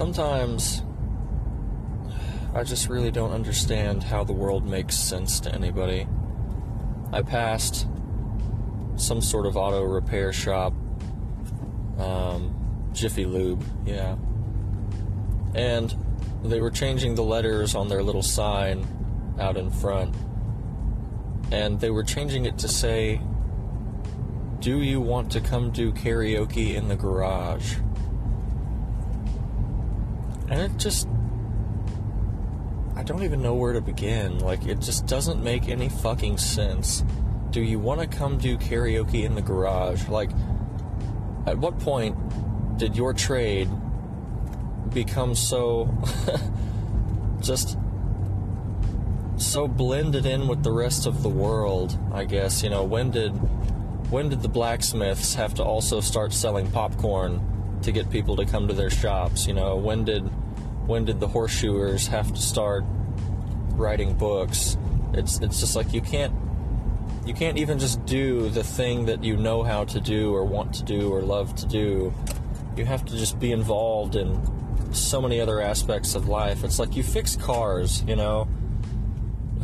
sometimes I just really don't understand how the world makes sense to anybody. I passed some sort of auto repair shop, um, Jiffy Lube, yeah. And they were changing the letters on their little sign out in front. And they were changing it to say, Do you want to come do karaoke in the garage? And it just. I don't even know where to begin. Like, it just doesn't make any fucking sense. Do you want to come do karaoke in the garage? Like, at what point did your trade become so. just. so blended in with the rest of the world, I guess? You know, when did. When did the blacksmiths have to also start selling popcorn to get people to come to their shops? You know, when did when did the horseshoers have to start writing books? It's it's just like you can't you can't even just do the thing that you know how to do or want to do or love to do. You have to just be involved in so many other aspects of life. It's like you fix cars, you know.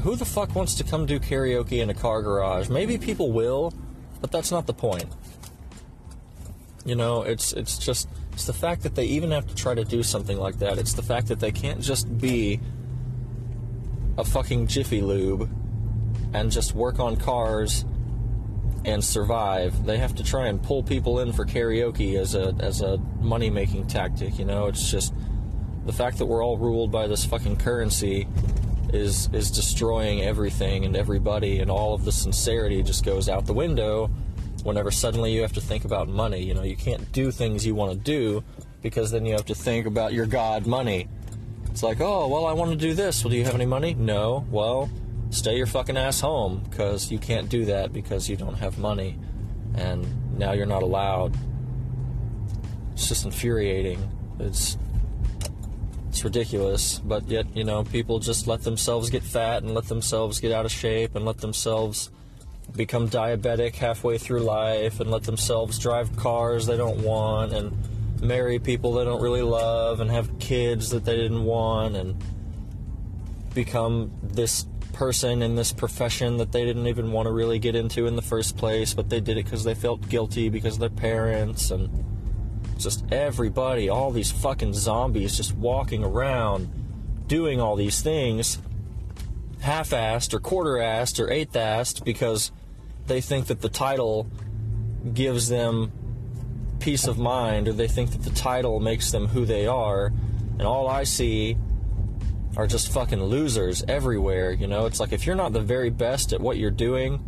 Who the fuck wants to come do karaoke in a car garage? Maybe people will, but that's not the point. You know, it's it's just it's the fact that they even have to try to do something like that. It's the fact that they can't just be a fucking Jiffy Lube and just work on cars and survive. They have to try and pull people in for karaoke as a as a money making tactic. You know, it's just the fact that we're all ruled by this fucking currency is is destroying everything and everybody, and all of the sincerity just goes out the window whenever suddenly you have to think about money. You know, you can't do things you want to do because then you have to think about your God money. It's like, oh, well, I want to do this. Well, do you have any money? No. Well, stay your fucking ass home because you can't do that because you don't have money. And now you're not allowed. It's just infuriating. It's it's ridiculous, but yet, you know, people just let themselves get fat and let themselves get out of shape and let themselves become diabetic halfway through life and let themselves drive cars they don't want and marry people they don't really love and have kids that they didn't want and become this person in this profession that they didn't even want to really get into in the first place, but they did it because they felt guilty because their parents and just everybody, all these fucking zombies just walking around doing all these things half assed or quarter assed or eighth assed because they think that the title gives them peace of mind or they think that the title makes them who they are. And all I see are just fucking losers everywhere, you know? It's like if you're not the very best at what you're doing,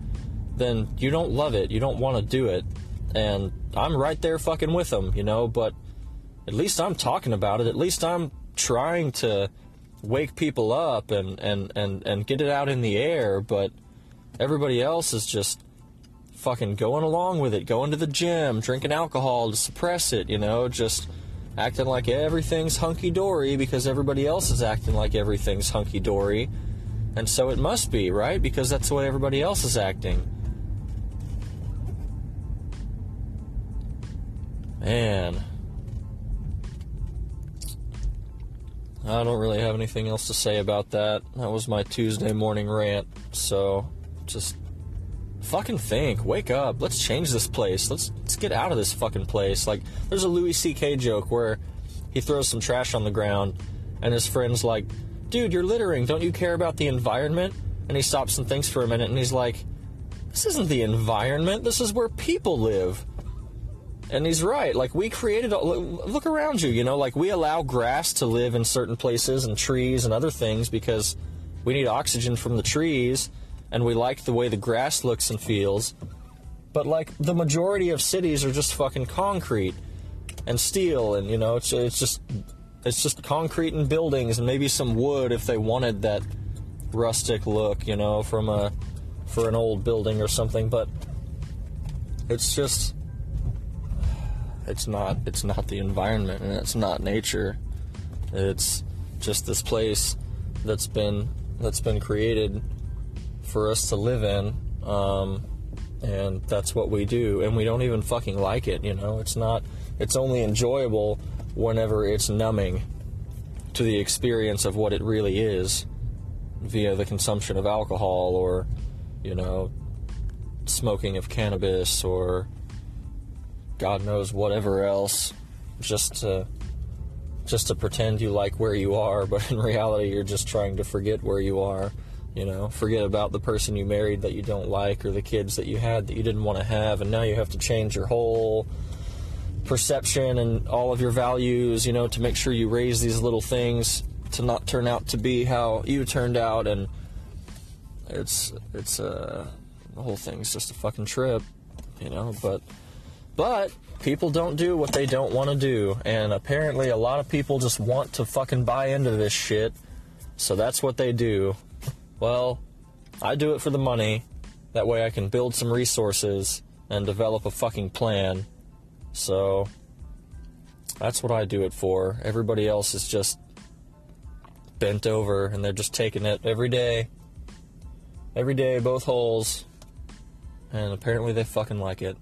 then you don't love it, you don't want to do it. And I'm right there fucking with them, you know, but at least I'm talking about it. At least I'm trying to wake people up and, and, and, and get it out in the air, but everybody else is just fucking going along with it, going to the gym, drinking alcohol to suppress it, you know, just acting like everything's hunky dory because everybody else is acting like everything's hunky dory. And so it must be, right? Because that's the way everybody else is acting. Man. I don't really have anything else to say about that. That was my Tuesday morning rant. So just fucking think, wake up, let's change this place. Let's let's get out of this fucking place. Like there's a Louis C.K. joke where he throws some trash on the ground and his friend's like, "Dude, you're littering. Don't you care about the environment?" And he stops and thinks for a minute and he's like, "This isn't the environment. This is where people live." And he's right. Like we created. Look around you. You know, like we allow grass to live in certain places and trees and other things because we need oxygen from the trees, and we like the way the grass looks and feels. But like the majority of cities are just fucking concrete and steel, and you know, it's it's just it's just concrete and buildings and maybe some wood if they wanted that rustic look, you know, from a for an old building or something. But it's just it's not it's not the environment and it's not nature. It's just this place that's been that's been created for us to live in, um, and that's what we do. And we don't even fucking like it. You know, it's not. It's only enjoyable whenever it's numbing. to the experience of what it really is via the consumption of alcohol or, you know, smoking of cannabis or God knows whatever else, just to just to pretend you like where you are, but in reality you're just trying to forget where you are. You know, forget about the person you married that you don't like or the kids that you had that you didn't want to have, and now you have to change your whole perception and all of your values, you know, to make sure you raise these little things to not turn out to be how you turned out and it's it's uh the whole thing's just a fucking trip, you know, but but people don't do what they don't want to do and apparently a lot of people just want to fucking buy into this shit. So that's what they do. Well, I do it for the money. That way I can build some resources and develop a fucking plan. So that's what I do it for. Everybody else is just bent over and they're just taking it every day. Every day, both holes. And apparently they fucking like it.